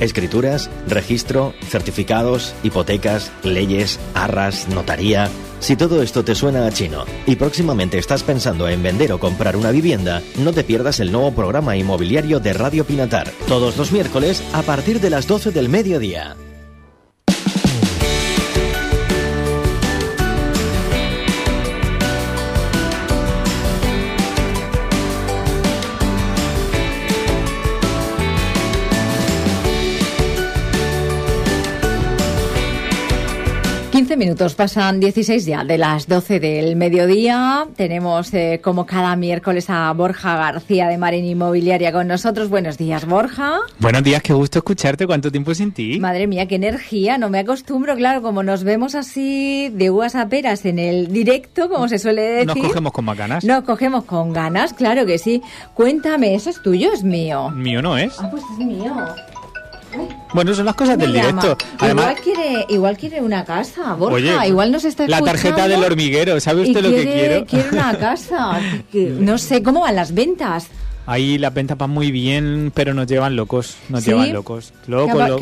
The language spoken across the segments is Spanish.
Escrituras, registro, certificados, hipotecas, leyes, arras, notaría. Si todo esto te suena a chino y próximamente estás pensando en vender o comprar una vivienda, no te pierdas el nuevo programa inmobiliario de Radio Pinatar, todos los miércoles a partir de las 12 del mediodía. 15 minutos, pasan 16 ya de las 12 del mediodía. Tenemos eh, como cada miércoles a Borja García de Marín Inmobiliaria con nosotros. Buenos días, Borja. Buenos días, qué gusto escucharte. ¿Cuánto tiempo sin ti? Madre mía, qué energía. No me acostumbro, claro, como nos vemos así de uvas a peras en el directo, como se suele decir. Nos cogemos con más ganas. Nos cogemos con ganas, claro que sí. Cuéntame, ¿eso es tuyo es mío? Mío no es. Ah, pues es mío. Bueno, son las cosas del directo. Además, igual quiere, igual quiere una casa, Borja. igual nos está. La tarjeta del hormiguero, ¿sabe usted lo que quiero? Quiere una casa. no sé, ¿cómo van las ventas? Ahí las ventas van muy bien, pero nos llevan locos, nos llevan locos. ¿Qué,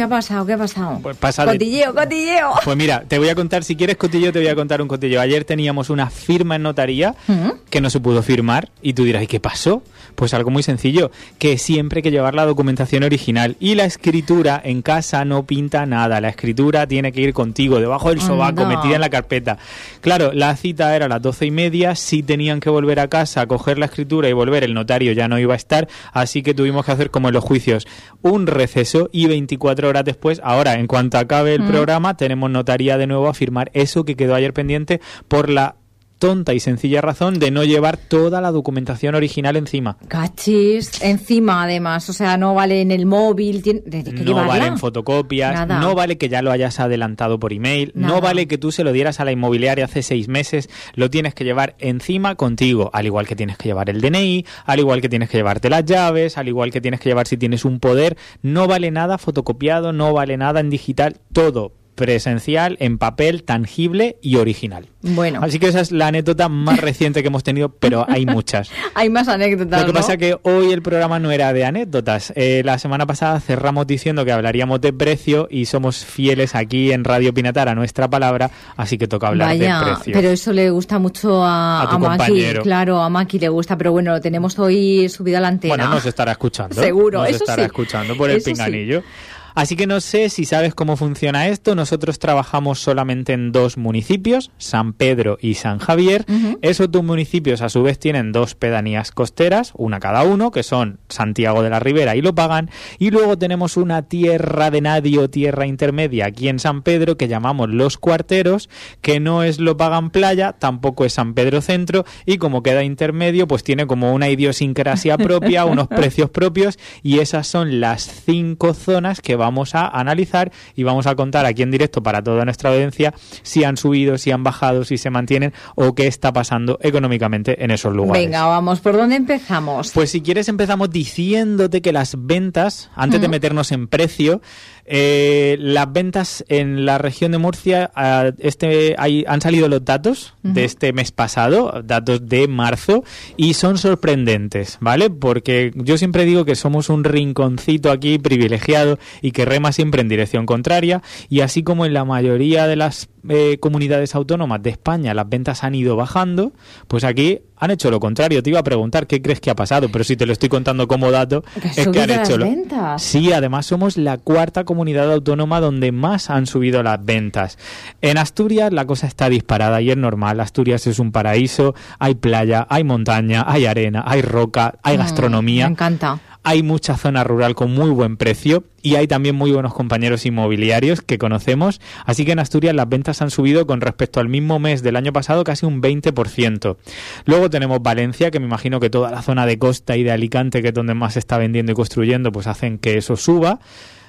ha, pasado? ¿Qué ha pasado? Pues cotilleo, cotilleo. Pues mira, te voy a contar, si quieres cotilleo, te voy a contar un cotilleo. Ayer teníamos una firma en notaría ¿Mm? que no se pudo firmar y tú dirás, ¿y qué pasó? Pues algo muy sencillo, que siempre hay que llevar la documentación original y la escritura en casa no pinta nada, la escritura tiene que ir contigo, debajo del sobaco, metida en la carpeta. Claro, la cita era a las doce y media, si tenían que volver a casa a coger la escritura y volver, el notario ya no iba a estar, así que tuvimos que hacer como en los juicios, un receso y 24 horas después, ahora en cuanto acabe el mm. programa, tenemos notaría de nuevo a firmar eso que quedó ayer pendiente por la tonta y sencilla razón de no llevar toda la documentación original encima. Cachis, encima además, o sea, no vale en el móvil, tiene, no vale en fotocopias, no vale que ya lo hayas adelantado por email, no vale que tú se lo dieras a la inmobiliaria hace seis meses, lo tienes que llevar encima contigo, al igual que tienes que llevar el DNI, al igual que tienes que llevarte las llaves, al igual que tienes que llevar si tienes un poder, no vale nada fotocopiado, no vale nada en digital, todo presencial, en papel, tangible y original. Bueno. Así que esa es la anécdota más reciente que hemos tenido, pero hay muchas. hay más anécdotas. Lo que pasa es que hoy el programa no era de anécdotas. Eh, la semana pasada cerramos diciendo que hablaríamos de precio y somos fieles aquí en Radio Pinatar a nuestra palabra, así que toca hablar de precio. Pero eso le gusta mucho a, a, Maki. Claro, a Maki le gusta, pero bueno, lo tenemos hoy subido a la antena. Bueno, nos estará escuchando. Seguro, nos eso estará escuchando por el pinganillo. Así que no sé si sabes cómo funciona esto. Nosotros trabajamos solamente en dos municipios, San Pedro y San Javier. Esos dos municipios a su vez tienen dos pedanías costeras, una cada uno, que son Santiago de la Ribera y Lo Pagan. Y luego tenemos una tierra de nadie o tierra intermedia aquí en San Pedro que llamamos Los Cuarteros, que no es Lo Pagan Playa, tampoco es San Pedro Centro y como queda intermedio pues tiene como una idiosincrasia propia, unos precios propios y esas son las cinco zonas que vamos a analizar y vamos a contar aquí en directo para toda nuestra audiencia si han subido, si han bajado, si se mantienen o qué está pasando económicamente en esos lugares. Venga, vamos, ¿por dónde empezamos? Pues si quieres empezamos diciéndote que las ventas, antes de meternos en precio, eh, las ventas en la región de Murcia, este, hay, han salido los datos de este mes pasado, datos de marzo, y son sorprendentes, ¿vale? Porque yo siempre digo que somos un rinconcito aquí privilegiado y que rema siempre en dirección contraria, y así como en la mayoría de las eh, comunidades autónomas de España las ventas han ido bajando, pues aquí han hecho lo contrario. Te iba a preguntar qué crees que ha pasado, pero si te lo estoy contando como dato, es que han hecho lo. Ventas? Sí, además somos la cuarta comunidad autónoma donde más han subido las ventas. En Asturias la cosa está disparada y es normal. Asturias es un paraíso, hay playa, hay montaña, hay arena, hay roca, hay mm, gastronomía. Me encanta. Hay mucha zona rural con muy buen precio y hay también muy buenos compañeros inmobiliarios que conocemos. Así que en Asturias las ventas han subido con respecto al mismo mes del año pasado casi un 20%. Luego tenemos Valencia, que me imagino que toda la zona de costa y de Alicante, que es donde más se está vendiendo y construyendo, pues hacen que eso suba.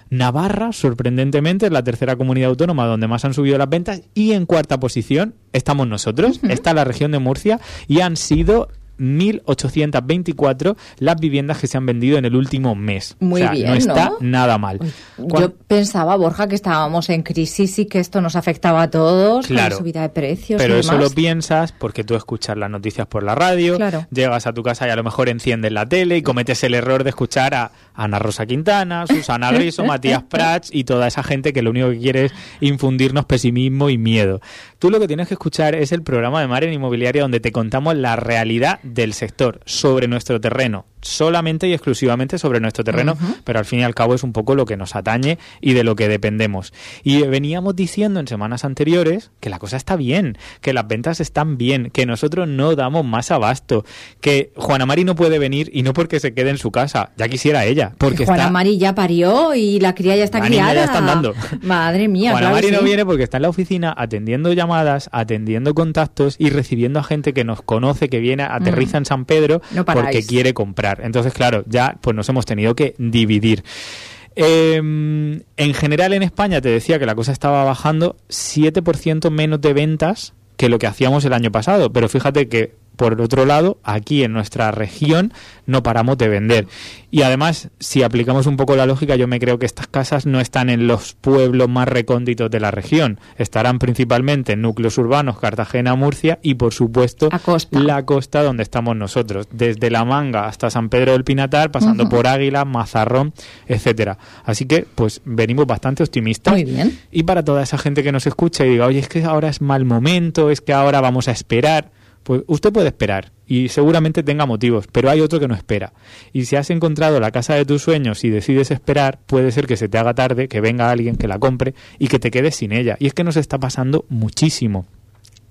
Navarra, sorprendentemente, es la tercera comunidad autónoma donde más han subido las ventas y en cuarta posición estamos nosotros, está la región de Murcia y han sido 1.824 las viviendas que se han vendido en el último mes. Muy o sea, bien, no está ¿no? nada mal. Yo pensaba, Borja, que estábamos en crisis y que esto nos afectaba a todos, con la Claro. subida de precios Pero y eso lo piensas porque tú escuchas las noticias por la radio, Claro. llegas a tu casa y a lo mejor enciendes la tele y cometes el error de escuchar a Ana Rosa Quintana, Susana Griso, Matías Prats y toda esa gente que lo único que quiere es infundirnos pesimismo y miedo. Tú lo que tienes que escuchar es el programa de Maren Inmobiliaria donde te contamos la realidad del sector sobre nuestro terreno, solamente y exclusivamente sobre nuestro terreno, pero al fin y al cabo es un poco lo que nos atañe y de lo que dependemos. Y veníamos diciendo en semanas anteriores que la cosa está bien, que las ventas están bien, que nosotros no damos más abasto, que Juana Mari no puede venir y no porque se quede en su casa, ya quisiera ella, porque Juana está Mari ya parió y la cría ya está La niña criada. ya está andando. Madre mía, Juana claro Mari no sí. viene porque está en la oficina atendiendo llamadas, atendiendo contactos y recibiendo a gente que nos conoce, que viene, aterriza en San Pedro. No porque quiere comprar. Entonces, claro, ya pues nos hemos tenido que dividir. Eh, en general en España te decía que la cosa estaba bajando 7% menos de ventas que lo que hacíamos el año pasado, pero fíjate que por el otro lado, aquí en nuestra región no paramos de vender. Y además, si aplicamos un poco la lógica, yo me creo que estas casas no están en los pueblos más recónditos de la región. Estarán principalmente en núcleos urbanos, Cartagena, Murcia y, por supuesto, costa. la costa donde estamos nosotros. Desde La Manga hasta San Pedro del Pinatar, pasando por Águila, Mazarrón, etcétera. Así que, pues, venimos bastante optimistas. Muy bien. Y para toda esa gente que nos escucha y diga, oye, es que ahora es mal momento, es que ahora vamos a esperar, pues usted puede esperar y seguramente tenga motivos, pero hay otro que no espera. Y si has encontrado la casa de tus sueños y decides esperar, puede ser que se te haga tarde, que venga alguien que la compre y que te quedes sin ella. Y es que nos está pasando muchísimo.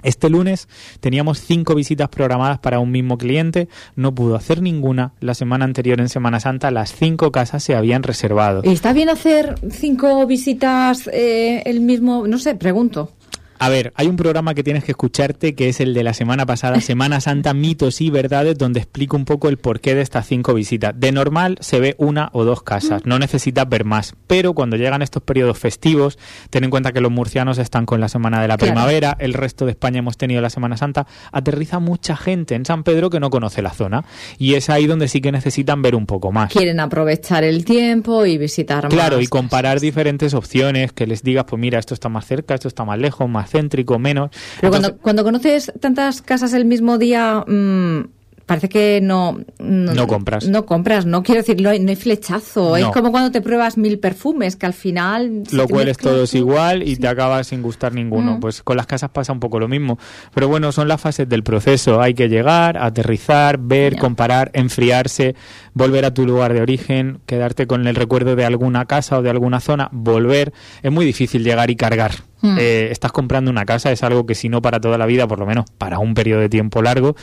Este lunes teníamos cinco visitas programadas para un mismo cliente, no pudo hacer ninguna. La semana anterior, en Semana Santa, las cinco casas se habían reservado. ¿Está bien hacer cinco visitas eh, el mismo? No sé, pregunto. A ver, hay un programa que tienes que escucharte que es el de la semana pasada, Semana Santa, mitos y verdades, donde explico un poco el porqué de estas cinco visitas. De normal se ve una o dos casas, no necesitas ver más, pero cuando llegan estos periodos festivos, ten en cuenta que los murcianos están con la Semana de la Claro. Primavera, el resto de España hemos tenido la Semana Santa, aterriza mucha gente en San Pedro que no conoce la zona y es ahí donde sí que necesitan ver un poco más. Quieren aprovechar el tiempo y visitar Claro, más y comparar casas. diferentes opciones, que les digas, pues mira, esto está más cerca, esto está más lejos, más céntrico, menos. Pero Entonces, cuando, cuando conoces tantas casas el mismo día, mm, parece que no, No compras. No compras, no quiero decir, no hay, no hay flechazo. Es como cuando te pruebas mil perfumes, que al final. lo hueles todos todo. igual y Sí. te acabas sin gustar ninguno. Mm. Pues con las casas pasa un poco lo mismo. Pero bueno, son las fases del proceso. Hay que llegar, aterrizar, ver, comparar, enfriarse, volver a tu lugar de origen, quedarte con el recuerdo de alguna casa o de alguna zona, volver. Es muy difícil llegar y cargar. Mm. Eh, estás comprando una casa, es algo que si no para toda la vida, por lo menos para un periodo de tiempo largo.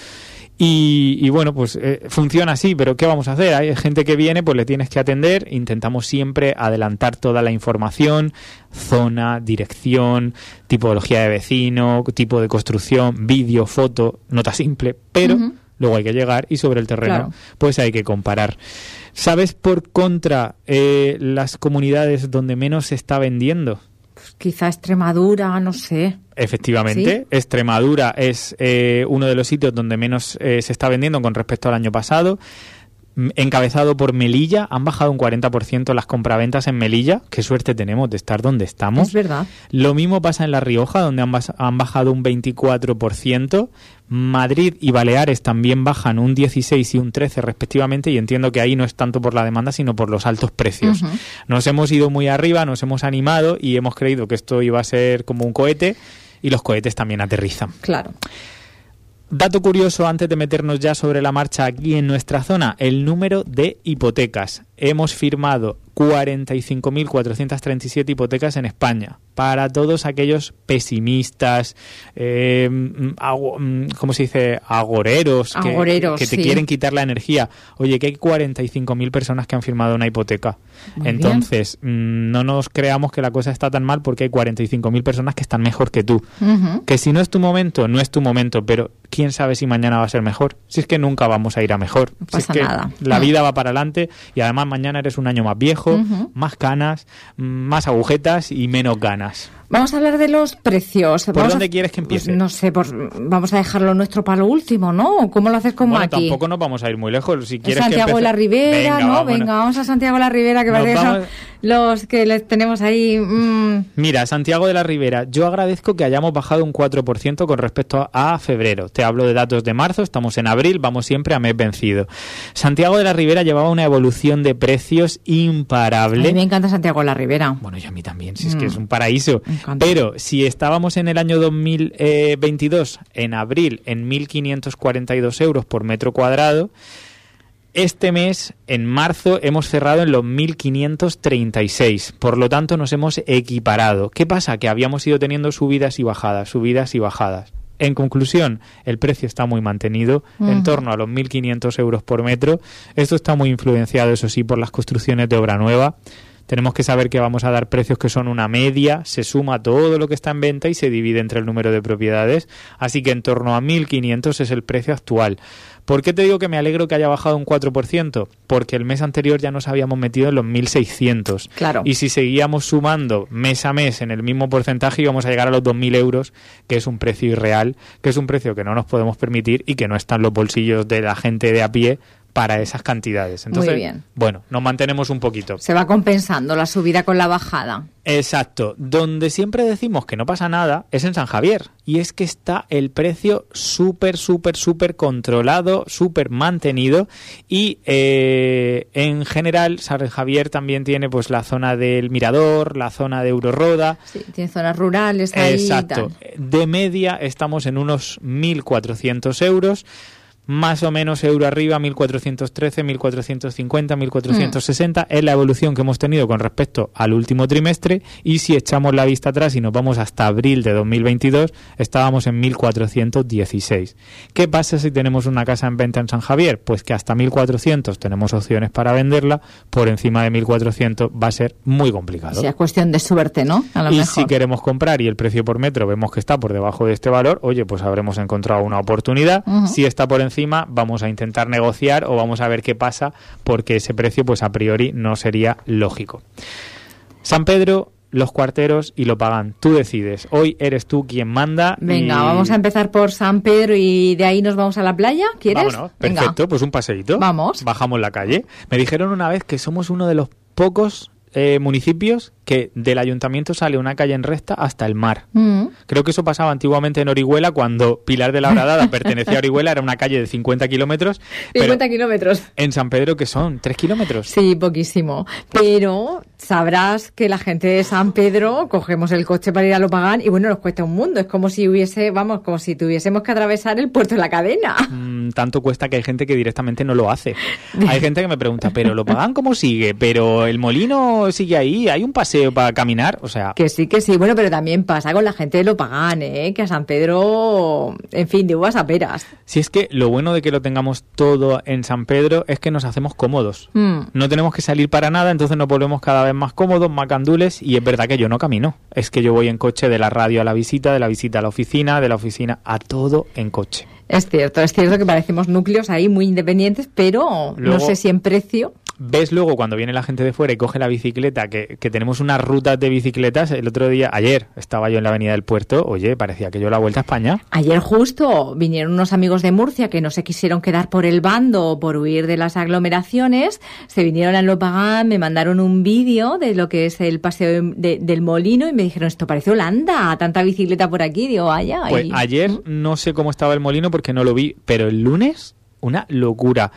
Y, y bueno, pues eh, funciona así, pero ¿qué vamos a hacer? Hay gente que viene, pues le tienes que atender. Intentamos siempre adelantar toda la información, zona, dirección, tipología de vecino, tipo de construcción, vídeo, foto, nota simple, pero luego hay que llegar y sobre el terreno, Claro. pues hay que comparar. ¿Sabes por contra eh, las comunidades donde menos se está vendiendo? Pues quizá Extremadura, no sé. Efectivamente, Extremadura es eh, uno de los sitios donde menos eh, se está vendiendo con respecto al año pasado. Mm, Encabezado por Melilla, han bajado un 40% las compraventas en Melilla. Qué suerte tenemos de estar donde estamos. Es verdad. Lo mismo pasa en La Rioja, donde han, han bajado un 24%. Madrid y Baleares también bajan un 16 y un 13 respectivamente y entiendo que ahí no es tanto por la demanda sino por los altos precios. Nos hemos ido muy arriba, nos hemos animado y hemos creído que esto iba a ser como un cohete y los cohetes también aterrizan. Claro. Dato curioso antes de meternos ya sobre la marcha aquí en nuestra zona, el número de hipotecas. Hemos firmado 45.437 hipotecas en España. Para todos aquellos pesimistas, eh, mm, ago- ¿cómo se dice? Agoreros, que, Agoreros, que te sí. quieren quitar la energía. Oye, que hay 45.000 personas que han firmado una hipoteca. Muy. Entonces, mm, no nos creamos que la cosa está tan mal porque hay 45.000 personas que están mejor que tú. Que si no es tu momento, no es tu momento, pero quién sabe si mañana va a ser mejor. Si es que nunca vamos a ir a mejor. No si es pasa que nada. la vida va para adelante y además mañana eres un año más viejo viejo, más canas, más agujetas y menos ganas. Vamos a hablar de los precios. ¿Por dónde quieres que empiece? Pues no sé, pues vamos a dejarlo nuestro para lo último, ¿no? ¿Cómo lo haces con bueno, Maki? tampoco nos vamos a ir muy lejos. Si quieres Santiago de la Ribera, ¿no? Venga, vamos a Santiago de la Ribera, que parece que son los que les tenemos ahí. Mm. Mira, Santiago de la Ribera, yo agradezco que hayamos bajado un 4% con respecto a febrero. Te hablo de datos de marzo, estamos en abril, vamos siempre a mes vencido. Santiago de la Ribera llevaba una evolución de precios imparable. A mí me encanta Santiago de la Ribera. Bueno, y a mí también, si es que es un paraíso. Pero si estábamos en el año 2022, en abril, en 1.542 euros por metro cuadrado, este mes, en marzo, hemos cerrado en los 1.536. Por lo tanto, nos hemos equiparado. ¿Qué pasa? Que habíamos ido teniendo subidas y bajadas, subidas y bajadas. En conclusión, el precio está muy mantenido, en torno a los 1.500 euros por metro. Esto está muy influenciado, eso sí, por las construcciones de obra nueva. Tenemos que saber que vamos a dar precios que son una media, se suma todo lo que está en venta y se divide entre el número de propiedades. Así que en torno a 1.500 es el precio actual. ¿Por qué te digo que me alegro que haya bajado un 4%? Porque el mes anterior ya nos habíamos metido en los 1.600. Claro. Y si seguíamos sumando mes a mes en el mismo porcentaje íbamos a llegar a los 2.000 euros, que es un precio irreal, que es un precio que no nos podemos permitir y que no está en los bolsillos de la gente de a pie para esas cantidades. Entonces, Muy bien. bueno, nos mantenemos un poquito. Se va compensando la subida con la bajada. Exacto. Donde siempre decimos que no pasa nada es en San Javier. Y es que está el precio súper, súper, súper controlado, súper mantenido. Y eh, en general, San Javier también tiene pues la zona del Mirador, la zona de Euroroda. Sí, tiene zonas rurales ahí. Exacto. De media estamos en unos 1.400 euros más o menos euro arriba, 1413, 1450, 1460 es la evolución que hemos tenido con respecto al último trimestre y si echamos la vista atrás y nos vamos hasta abril de 2022 estábamos en 1416. ¿Qué pasa si tenemos una casa en venta en San Javier? Pues que hasta 1400 tenemos opciones para venderla, por encima de 1400 va a ser muy complicado. Sí, es cuestión de suerte, ¿no? A lo y mejor. si queremos comprar y el precio por metro vemos que está por debajo de este valor, oye, pues habremos encontrado una oportunidad. Uh -huh. Si está por encima, vamos a intentar negociar o vamos a ver qué pasa porque ese precio pues a priori no sería lógico. San Pedro los cuarteros y lo pagan. Tú decides. Hoy eres tú quien manda. Venga, y... vamos a empezar por San Pedro y de ahí nos vamos a la playa. ¿Quieres? Vámonos. Perfecto, Venga. pues un paseíto. Vamos. Bajamos la calle. Me dijeron una vez que somos uno de los pocos eh, municipios que del ayuntamiento sale una calle en recta hasta el mar. Mm. Creo que eso pasaba antiguamente en Orihuela cuando Pilar de la Horadada pertenecía a Orihuela, era una calle de 50 kilómetros. 50 kilómetros. En San Pedro, que son? ¿Tres kilómetros? Sí, poquísimo. Pero sabrás que la gente de San Pedro cogemos el coche para ir a Lopagán y bueno, nos cuesta un mundo. Es como si hubiese, vamos, como si tuviésemos que atravesar el puerto de la cadena. Mm, tanto cuesta que hay gente que directamente no lo hace. Hay gente que me pregunta, ¿pero Lopagán cómo sigue? ¿Pero el molino sigue ahí? ¿Hay un paseo para caminar? O sea... Que sí, que sí. Bueno, pero también pasa con la gente de Lopagán, ¿eh? Que a San Pedro, en fin, de uvas a peras. Si es que lo bueno de que lo tengamos todo en San Pedro es que nos hacemos cómodos. Mm. No tenemos que salir para nada, entonces nos volvemos cada vez más cómodos, más candules y es verdad que yo no camino. Es que yo voy en coche de la radio a la visita, de la visita a la oficina, de la oficina a todo en coche. Es cierto, es cierto que parecemos núcleos ahí muy independientes, pero Luego- no sé si en precio. Ves luego cuando viene la gente de fuera y coge la bicicleta, que, que tenemos unas rutas de bicicletas. El otro día, ayer, estaba yo en la avenida del puerto, oye, parecía que yo la vuelta a España. Ayer justo vinieron unos amigos de Murcia que no se quisieron quedar por el bando o por huir de las aglomeraciones. Se vinieron a Lopagán, me mandaron un vídeo de lo que es el paseo de- de- del molino y me dijeron, esto parece Holanda, tanta bicicleta por aquí. Digo, vaya. Pues ayer no sé cómo estaba el molino porque no lo vi, pero el lunes, una locura.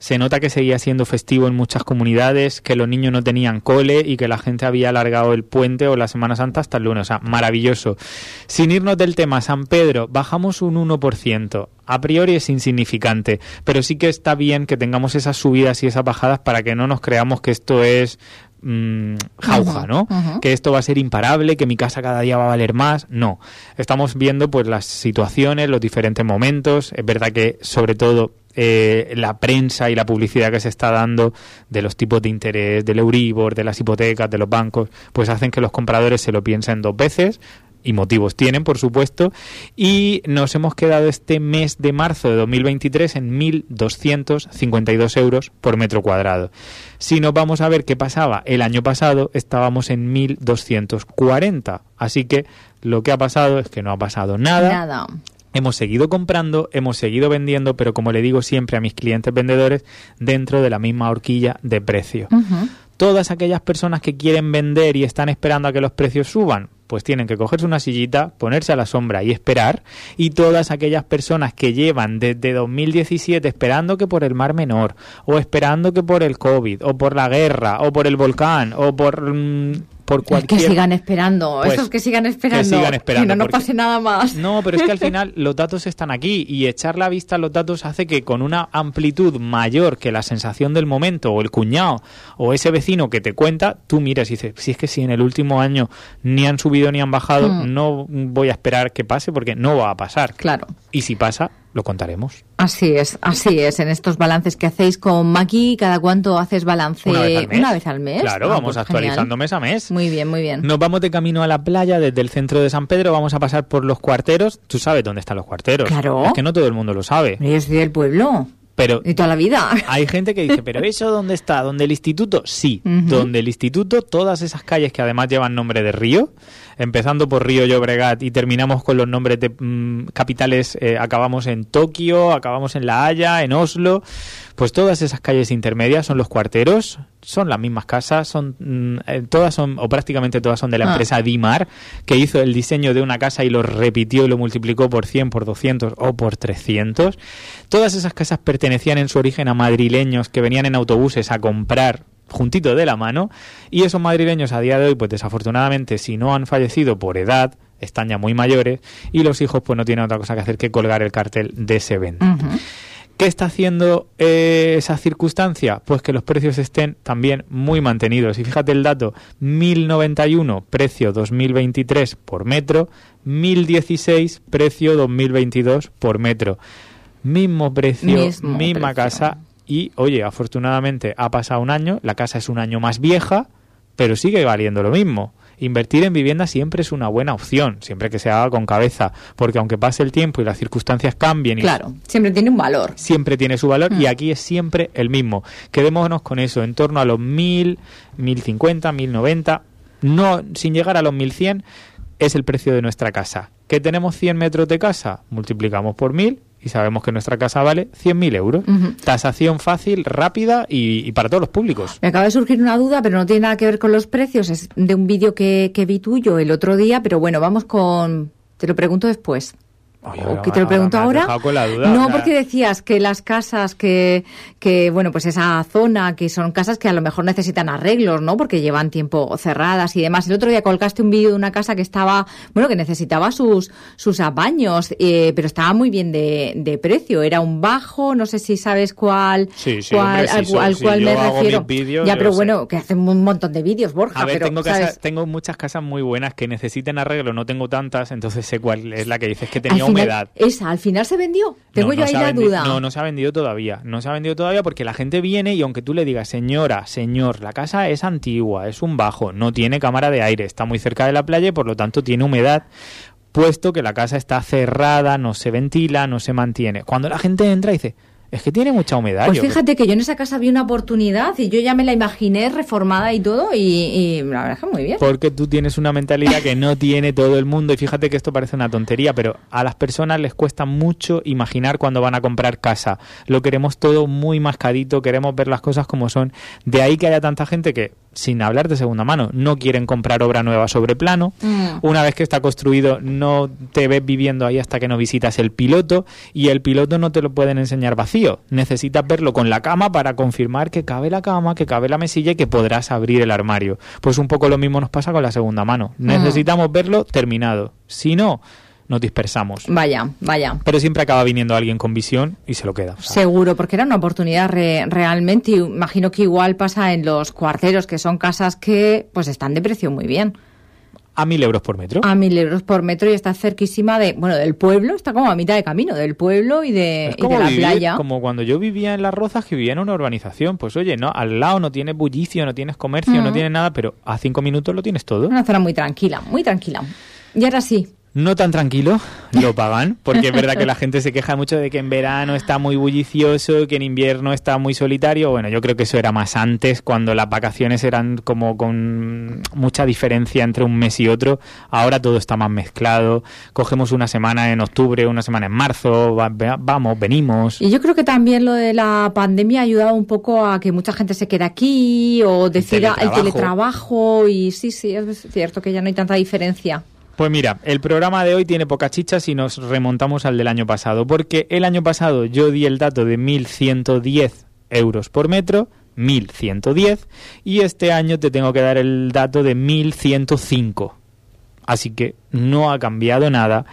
Se nota que seguía siendo festivo en muchas comunidades, que los niños no tenían cole y que la gente había alargado el puente o la Semana Santa hasta el lunes. O sea, maravilloso. Sin irnos del tema, San Pedro, bajamos un 1%. A priori es insignificante, pero sí que está bien que tengamos esas subidas y esas bajadas para que no nos creamos que esto es mm, jauja, ¿no? Que esto va a ser imparable, que mi casa cada día va a valer más. No. Estamos viendo pues las situaciones, los diferentes momentos. Es verdad que sobre todo eh, la prensa y la publicidad que se está dando de los tipos de interés, del Euribor, de las hipotecas, de los bancos, pues hacen que los compradores se lo piensen dos veces. Y motivos tienen, por supuesto, y nos hemos quedado este mes de marzo de 2023 en 1.252 euros por metro cuadrado. Si nos vamos a ver qué pasaba el año pasado, estábamos en 1.240. Así que lo que ha pasado es que no ha pasado nada. Nada. Hemos seguido comprando, hemos seguido vendiendo, pero como le digo siempre a mis clientes vendedores, dentro de la misma horquilla de precio. Todas aquellas personas que quieren vender y están esperando a que los precios suban, pues tienen que cogerse una sillita, ponerse a la sombra y esperar. Y todas aquellas personas que llevan desde 2017 esperando que por el Mar Menor, o esperando que por el COVID, o por la guerra, o por el volcán, o por... Mm, por cualquier... Que sigan esperando, Pues, esos que sigan esperando. que sigan esperando, Que no nos pase nada más. No, pero es que al final los datos están aquí y echar la vista a los datos hace que con una amplitud mayor que la sensación del momento o el cuñado o ese vecino que te cuenta, tú miras y dices, si es que si en el último año ni han subido ni han bajado, Mm. no voy a esperar que pase porque no va a pasar. Claro. Y si pasa, lo contaremos. Así es, así es. En estos balances que hacéis con Maki, ¿cada cuánto haces balance? Una vez al mes. Una vez al mes. Claro, Ah, vamos pues actualizando genial. mes a mes. Muy bien, muy bien. Nos vamos de camino a la playa desde el centro de San Pedro, vamos a pasar por los cuarteros. Tú sabes dónde están los cuarteros. Claro. Es que no todo el mundo lo sabe. Yo soy del pueblo. Pero Y toda la vida. Hay gente que dice, ¿pero eso dónde está? ¿Dónde el instituto? Sí, Ujú. donde el instituto, todas esas calles que además llevan nombre de río, empezando por Río Llobregat y terminamos con los nombres de mm, capitales, eh, acabamos en Tokio, acabamos en La Haya, en Oslo, pues todas esas calles intermedias son los cuarteros, son las mismas casas, son mm, eh, todas son, o prácticamente todas son de la Ah. empresa Dimar, que hizo el diseño de una casa y lo repitió y lo multiplicó por 100, por 200 o por 300. Todas esas casas pertenecían en su origen a madrileños que venían en autobuses a comprar juntito de la mano y esos madrileños a día de hoy pues desafortunadamente si no han fallecido por edad están ya muy mayores y los hijos pues no tienen otra cosa que hacer que colgar el cartel de ese evento. ¿Qué está haciendo eh, esa circunstancia? Pues que los precios estén también muy mantenidos. Y fíjate el dato, 1091 precio 2023 por metro, 1016 precio 2022 por metro. Mismo precio, Mismo misma precio. casa y, oye, afortunadamente ha pasado un año, la casa es un año más vieja, pero sigue valiendo lo mismo. Invertir en vivienda siempre es una buena opción, siempre que se haga con cabeza, porque aunque pase el tiempo y las circunstancias cambien y Claro, siempre tiene un valor. siempre tiene su valor y Mm. aquí es siempre el mismo. Quedémonos con eso, en torno a los 1000, 1050, 1090, no sin llegar a los 1100 es el precio de nuestra casa. ¿Que tenemos 100 metros de casa? Multiplicamos por 1000 y sabemos que nuestra casa vale 100.000 euros. Tasación fácil, rápida y, y para todos los públicos. Me acaba de surgir una duda, pero no tiene nada que ver con los precios. Es de un vídeo que, que vi tuyo el otro día, pero bueno, vamos con... Te lo pregunto después. Oye, ¿O que te lo pregunto ahora? duda. no, porque decías que las casas que, que, bueno, pues esa zona, que son casas que a lo mejor necesitan arreglos, ¿no? Porque llevan tiempo cerradas y demás. El otro día colgaste un vídeo de una casa que estaba, bueno, que necesitaba sus, sus apaños, eh, pero estaba muy bien de, de precio. Era un bajo, no sé si sabes cuál, Sí, sí, cuál- hombre, sí, al, al sí, cual me refiero. mis vídeos, ya, pero sé. bueno, que hacen un montón de vídeos, Borja, A ver, pero, tengo, ¿sabes? casas- tengo muchas casas muy buenas que necesiten arreglo, no tengo tantas, entonces sé cuál es la que dices que tenía humedad. Esa, al final se vendió. Tengo No, yo no ahí la vendi- duda. No, no se ha vendido todavía. No se ha vendido todavía porque la gente viene y aunque tú le digas, señora, señor, la casa es antigua, es un bajo, no tiene cámara de aire, está muy cerca de la playa y por lo tanto tiene humedad, puesto que la casa está cerrada, no se ventila, no se mantiene. Cuando la gente entra y dice, es que tiene mucha humedad. Pues fíjate que yo en esa casa vi una oportunidad y yo ya me la imaginé reformada y todo y, y la verdad es que muy bien. Porque tú tienes una mentalidad que no tiene todo el mundo. Y fíjate que esto parece una tontería, pero a las personas les cuesta mucho imaginar cuando van a comprar casa. Lo queremos todo muy mascadito, queremos ver las cosas como son. De ahí que haya tanta gente que, sin hablar de segunda mano, no quieren comprar obra nueva sobre plano. Mm. Una vez que está construido, no te ves viviendo ahí hasta que no visitas el piloto. Y el piloto no te lo pueden enseñar vacío. Necesitas verlo con la cama para confirmar que cabe la cama, que cabe la mesilla y que podrás abrir el armario. Pues un poco lo mismo nos pasa con la segunda mano. Necesitamos verlo terminado. Si no, nos dispersamos. Vaya, vaya. Pero siempre acaba viniendo alguien con visión y se lo queda. O sea, Seguro, porque era una oportunidad re- realmente y imagino que igual pasa en los cuarteros, que son casas que pues están de precio muy bien. a mil euros por metro. A mil euros por metro y está cerquísima de, bueno, del pueblo, está como a mitad de camino, del pueblo y de, y la vivir, playa. como cuando yo vivía en Las Rozas, que vivía en una urbanización. Pues oye, no, al lado no tienes bullicio, no tienes comercio, no tienes nada, pero a cinco minutos lo tienes todo. Una zona muy tranquila, muy tranquila. Y ahora sí, no tan tranquilo, lo pagan, porque es verdad que la gente se queja mucho de que en verano está muy bullicioso, que en invierno está muy solitario. Bueno, yo creo que eso era más antes, cuando las vacaciones eran como con mucha diferencia entre un mes y otro. Ahora todo está más mezclado. Cogemos una semana en octubre, una semana en marzo, vamos, venimos. Y yo creo que también lo de la pandemia ha ayudado un poco a que mucha gente se quede aquí o decida el teletrabajo, el teletrabajo y sí, sí, es cierto que ya no hay tanta diferencia. Pues mira, el programa de hoy tiene poca chicha si nos remontamos al del año pasado, porque el año pasado yo di el dato de 1.110 euros por metro, 1.110, y este año te tengo que dar el dato de 1.105. Así que no ha cambiado nada.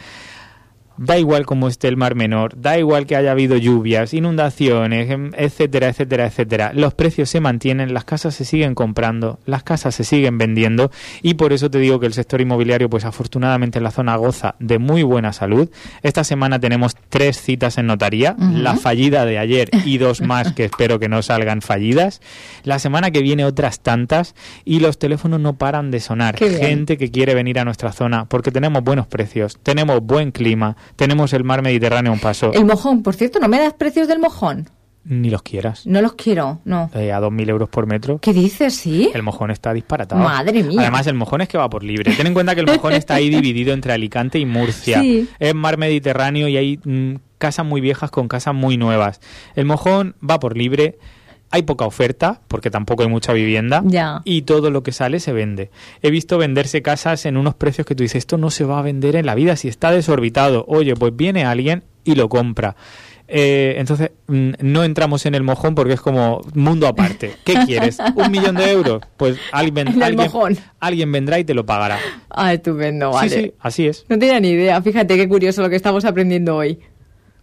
Da igual cómo esté el Mar Menor, da igual que haya habido lluvias, inundaciones, em, etcétera, etcétera, etcétera. Los precios se mantienen, las casas se siguen comprando, las casas se siguen vendiendo y por eso te digo que el sector inmobiliario, pues afortunadamente en la zona goza de muy buena salud. Esta semana tenemos tres citas en notaría, la fallida de ayer y dos más que espero que no salgan fallidas. La semana que viene otras tantas y los teléfonos no paran de sonar. Gente que quiere venir a nuestra zona porque tenemos buenos precios, tenemos buen clima tenemos el mar Mediterráneo a un paso. El mojón, por cierto, ¿no me das precios del mojón? Ni los quieras. No los quiero, no. Eh, a 2.000 euros por metro. ¿Qué dices, sí? El mojón está disparatado. Madre mía. Además, el mojón es que va por libre. Ten en cuenta que el mojón está ahí dividido entre Alicante y Murcia. Sí. Es mar Mediterráneo y hay mm, casas muy viejas con casas muy nuevas. El mojón va por libre hay poca oferta, porque tampoco hay mucha vivienda, y todo lo que sale se vende. He visto venderse casas en unos precios que tú dices, esto no se va a vender en la vida si está desorbitado. Oye, pues viene alguien y lo compra. Eh, entonces, mm, no entramos en el mojón porque es como mundo aparte. ¿Qué quieres? ¿Un millón de euros? Pues alguien, alguien, alguien vendrá y te lo pagará. Ah, estupendo, vale. Sí, sí, así es. No tenía ni idea. Fíjate qué curioso lo que estamos aprendiendo hoy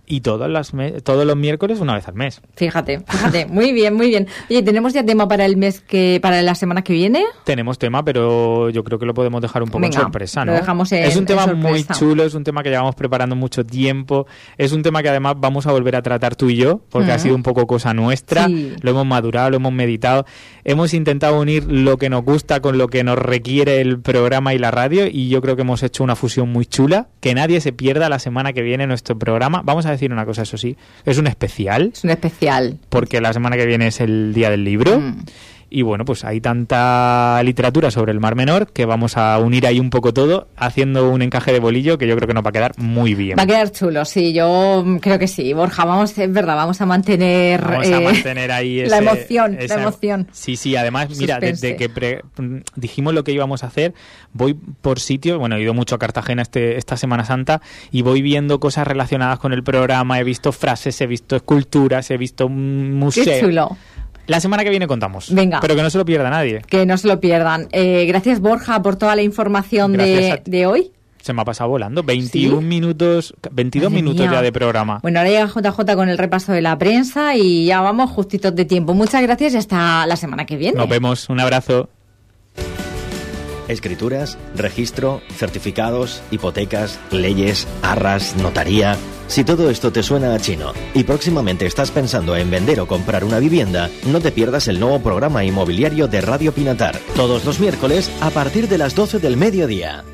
y todos los, todos los miércoles una vez al mes. Fíjate, fíjate, muy bien, muy bien. Oye, ¿tenemos ya tema para el mes que, para la semana que viene? Tenemos tema, pero yo creo que lo podemos dejar un poco en sorpresa, ¿no? Lo dejamos en, es un tema muy chulo, es un tema que llevamos preparando mucho tiempo, es un tema que además vamos a volver a tratar tú y yo, porque ha sido un poco cosa nuestra, lo hemos madurado, lo hemos meditado, hemos intentado unir lo que nos gusta con lo que nos requiere el programa y la radio, y yo creo que hemos hecho una fusión muy chula, que nadie se pierda la semana que viene nuestro programa. Vamos a decir una cosa, eso sí. Es un especial. Es un especial. Porque la semana que viene es el Día del Libro. Mm. Y bueno, pues hay tanta literatura sobre el Mar Menor que vamos a unir ahí un poco todo haciendo un encaje de bolillo que yo creo que nos va a quedar muy bien. Va a quedar chulo, sí, yo creo que sí. Borja, vamos, es verdad, vamos a mantener, vamos a eh, mantener ahí la emoción, la emoción. Sí, sí, además, mira, desde que dijimos lo que íbamos a hacer, voy por sitio, bueno, he ido mucho a Cartagena este, esta Semana Santa y voy viendo cosas relacionadas con el programa, he visto frases, he visto esculturas, he visto museos. Qué chulo. La semana que viene contamos. Venga. Pero que no se lo pierda nadie. Que no se lo pierdan. Eh, gracias, Borja, por toda la información de, hoy. Se me ha pasado volando. 21 minutos, 22 minutos ya de programa. Bueno, ahora llega JJ con el repaso de la prensa y ya vamos justitos de tiempo. Muchas gracias y hasta la semana que viene. Nos vemos. Un abrazo. Escrituras, registro, certificados, hipotecas, leyes, arras, notaría. Si todo esto te suena a chino y próximamente estás pensando en vender o comprar una vivienda, no te pierdas el nuevo programa inmobiliario de Radio Pinatar, todos los miércoles a partir de las 12 del mediodía.